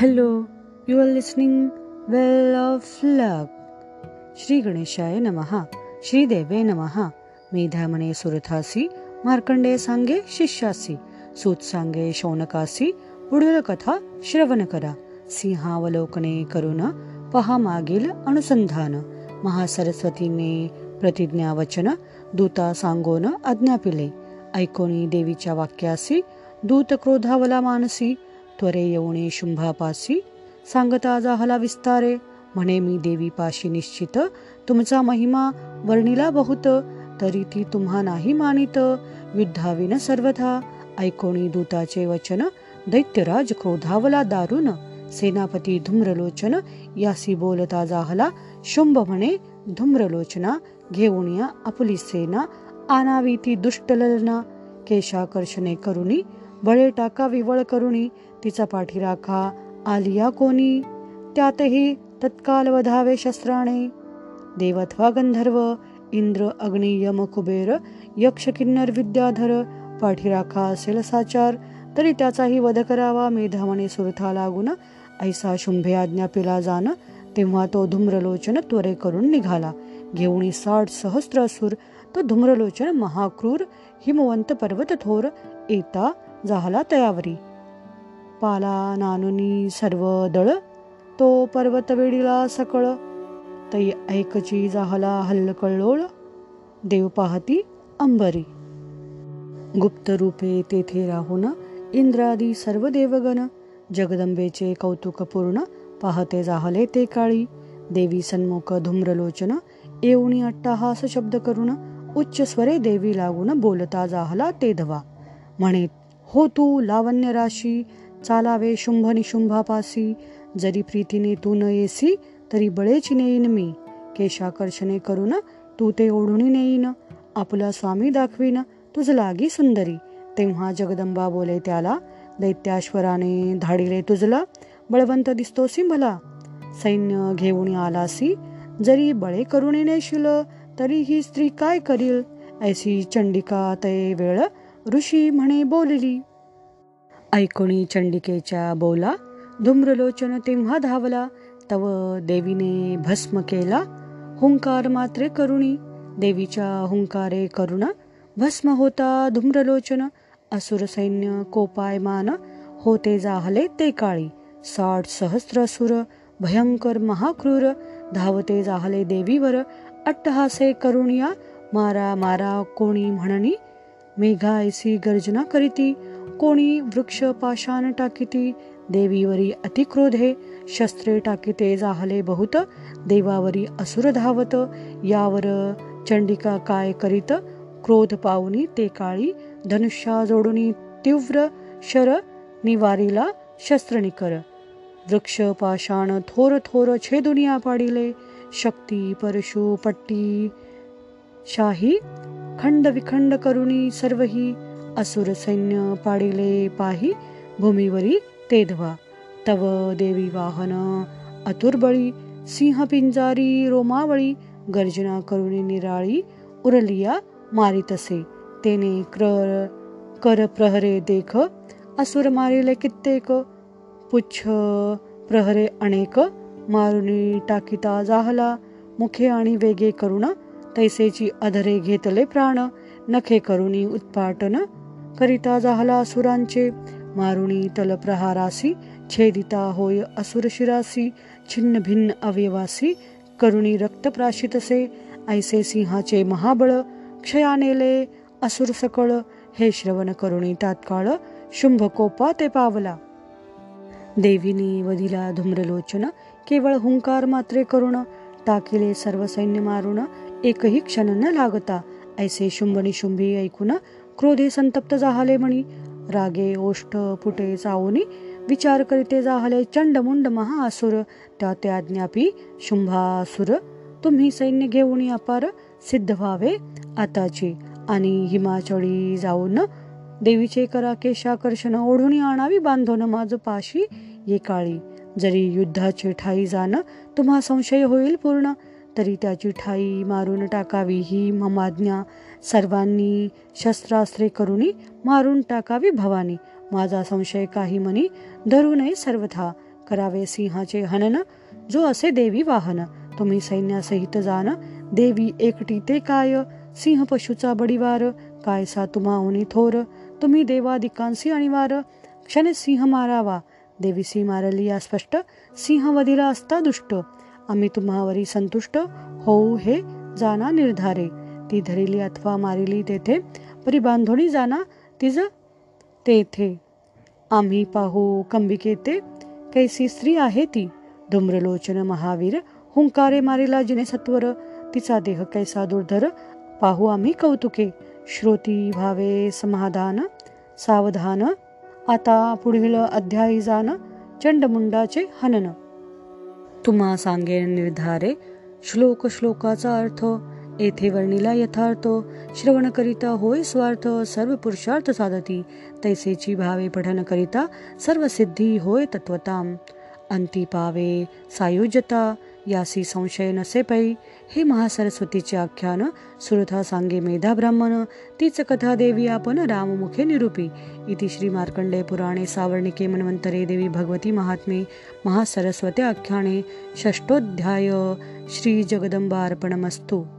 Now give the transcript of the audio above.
Hello you are listening well of luck Shri गणेशाय नमहा श्री देवे नमहा मेधामणे सुरथासी मार्कंडे सांगे शिष्यासी. सूत सांगे शौनकासी पुढील कथा श्रवण करा सिंहावलोकने करून पहा मागील अनुसंधान. महासरस्वतीने प्रतिज्ञा वचन दूता सांगोन आज्ञा पिले ऐकोनी देवीच्या वाक्यासी दूत क्रोधावला मानसी. त्वरे येऊणे शुंभापासी. सांगता जाहला विस्तारे. म्हणे मी देवी पाशी निश्चित. तुमचा महिमा वर्णिला बहुत. तरी ती तुम्हा नाही मानित. युद्धाविन सर्वथा. ऐकोणी दूताचे वचन. दैत्यराज क्रोधावला दारुण. सेनापती धूम्रलोचन. यासी बोलता जाहला शुंभ म्हणे. धूम्रलोचना. घेऊन या आपली सेना. आनावी ती दुष्टलना केशाकर्षणे करुणी. बळे टाका विवळ करुणी तिचा पाठीराखा आलिया कोणी? त्यातही तत्काल वधावे शस्त्राणे. देवत्वा गंधर्व इंद्र अग्नि यम कुबेर यक्ष किन्नर विद्याधर पाठीराखा असेल साचार तरी त्याचाही वध करावा. मेधामणे सुरथा लागून ऐसा शुंभे आज्ञा पिला जाण तेव्हा तो धूम्रलोचन त्वरे करून निघाला. घेऊणी साठ सहस्र असुर तो धूम्रलोचन महाक्रूर हिमवंत पर्वत थोर येता झाला तयावरी. पाला नानुनी सर्व दळ तो पर्वतवेडीला सकळ. तै ऐकची जाहला हल्लकळोळ देव पाहती अंबरी. गुप्त रूपे तेथे राहून इंद्रादी सर्व देवगण जगदंबेचे कौतुक पूर्ण पाहते जाहले ते काळी. देवी सन्मुख धूम्रलोचन येऊनी अट्टाहास शब्द करून उच्च स्वरे देवी लागून बोलता जाहला ते धवा. म्हणे हो तू लावण्य राशी चालावे शुंभ निशुंभापासी जरी प्रीतीने तू न येसी तरी बळेची नेईन मी. केशाकर्षणे करून तू ते ओढून नेईन. आपला स्वामी दाखवीन तुझ लागी सुंदरी. तेव्हा जगदंबा बोले त्याला दैत्याश्वराने धाडिले तुझला बळवंत दिसतोसी मला सैन्य घेऊन आलासी जरी बळे करुणी नेशील तरी ही स्त्री काय करील? ऐसी चंडिका ते वेळ ऋषी म्हणे बोलली. ऐकुणी चंडिकेच्या बोला धूम्रलोचन तेव्हा धावला तव देवीने भस्म केला हुंकार मात्रे करुणी देवीच्या हुंकारे करुण भस्म होता धूम्रलोचन असुर सैन्य कोपायमान होते जाहले ते काळी साठ सहस्र असुर भयंकर महाक्रूर धावते जाहले देवीवर अट्टहासे करुणिया मारा मारा कोणी म्हणणी मेघा ऐसी गर्जना करीती कोणी वृक्ष पाषाण टाकीती देवीवरी अतिक्रोधे शस्त्रे टाकीते जाहले बहुत देवावरी असुर धावत यावर चंडिका काय करीत क्रोध पावनी ते काळी धनुष्या जोडुनी तीव्र शर निवारीला शस्त्र निकर. वृक्ष पाषाण थोर थोर छेदुनिया पाडिले शक्ती परशु पट्टी शाही खंड विखंड करुणी सर्वही असुर सैन्य पाडिले पाही भूमीवरी तेधवा. तव देवी वाहन अतुर्बळी सिंह पिंजारी रोमावळी गर्जना करुणी निराळी उरलिया मारितसे तेने क्र कर प्रहरे देख असुर मारिले कित्येक. पुच्छ प्रहरे अनेक मारुनी टाकिता जाहला मुखे आणि वेगे करुणा तैसेची अधरे घेतले प्राण नखे करुणी उत्पाटन करिता जाहला असुरांचे मारुणी तल प्रहारासी छेदिता होय असुर शिरासी छिन्न भिन्न अवयवासी करुणी रक्त प्राशितसे ऐसे सिंहाचे महाबळ क्षयानेले असुर सकळ हे श्रवण करुणी तात्काळ शुंभ कोपा ते पावला. देवीनी वधिला धूम्रलोचन केवळ हुंकार मात्रे करुण टाकिले सर्व सैन्य मारुण एकही क्षण न लागता ऐसे शुंभ शुंभी ऐकून क्रोधे संतप्त जाहले म्हणी. रागे ओष्ठ पुटे चावणी विचार करीते जाहले चंडमुंड महासुर त्या त्या ज्ञापी शुंभासुर तुम्ही सैन्य घेऊन अपार सिद्ध व्हावे. आताची आणि हिमाचळी जाऊन देवीचे करा केशाकर्षण ओढून आणावी बांधून माझ पाशी. ये काळी जरी युद्धाचे ठाई जाण तुम्हा संशय होईल पूर्ण. तरी त्याची ठाई मारून टाकावी ही ममाज्ञा सर्वांनी शस्त्रास्त्रे करूनी मारून टाकावी भवानी. माझा संशय काही मनी धरू नये सर्वथा. करावे सिंहाचे हनन जो असे देवी वाहन. तुम्ही सैन्यासहित जाण देवी एकटी ते काय? सिंह पशुचा बडीवार काय सा तुम्हाहुनी थोर? तुम्ही देवादिकांसी अनिवार. क्षणे सिंह मारावा. देवी सी मारली या स्पष्ट सिंह वधिला असता दुष्ट. आम्ही तुम्हावरी संतुष्ट होऊ हे जाना निर्धारे. ती धरिली अथवा मारिली तेथे परी बांधोणी जाना तिज तेथे. आम्ही पाहू कंबिकेते कैसी स्त्री आहे ती? धूम्रलोचन महावीर हुंकारे मारिला जिने सत्वर तिचा देह कैसा दुर्धर? पाहू आम्ही कौतुके. श्रोती भावे समाधान सावधान. आता पुढील अध्यायी जाण चंडमुंडाचे हनन. तुम्हा सांगेन निर्धारे. श्लोक श्लोकाचा अर्थ येथे वर्णिला यथार्थ श्रवण करिता होय स्वार्थ सर्व पुरुषार्थ साधती. तैसेची भावे पठन करिता सर्व सिद्धी होय तत्वताम अंती पावे सायुज्यता यासी संशय नसे पै हे महासरस्वतीचे आख्यान सुरथा सांगे मेधा ब्राह्मण तीच कथा देवी आपण राममुखे निरूपी. इति श्री मार्कंडे पुराणे सावर्णिके मन्वंतरे देवी भगवती महात्मे महासरस्वते आख्याने षष्टोध्याय श्री जगदंबार्पणमस्तु.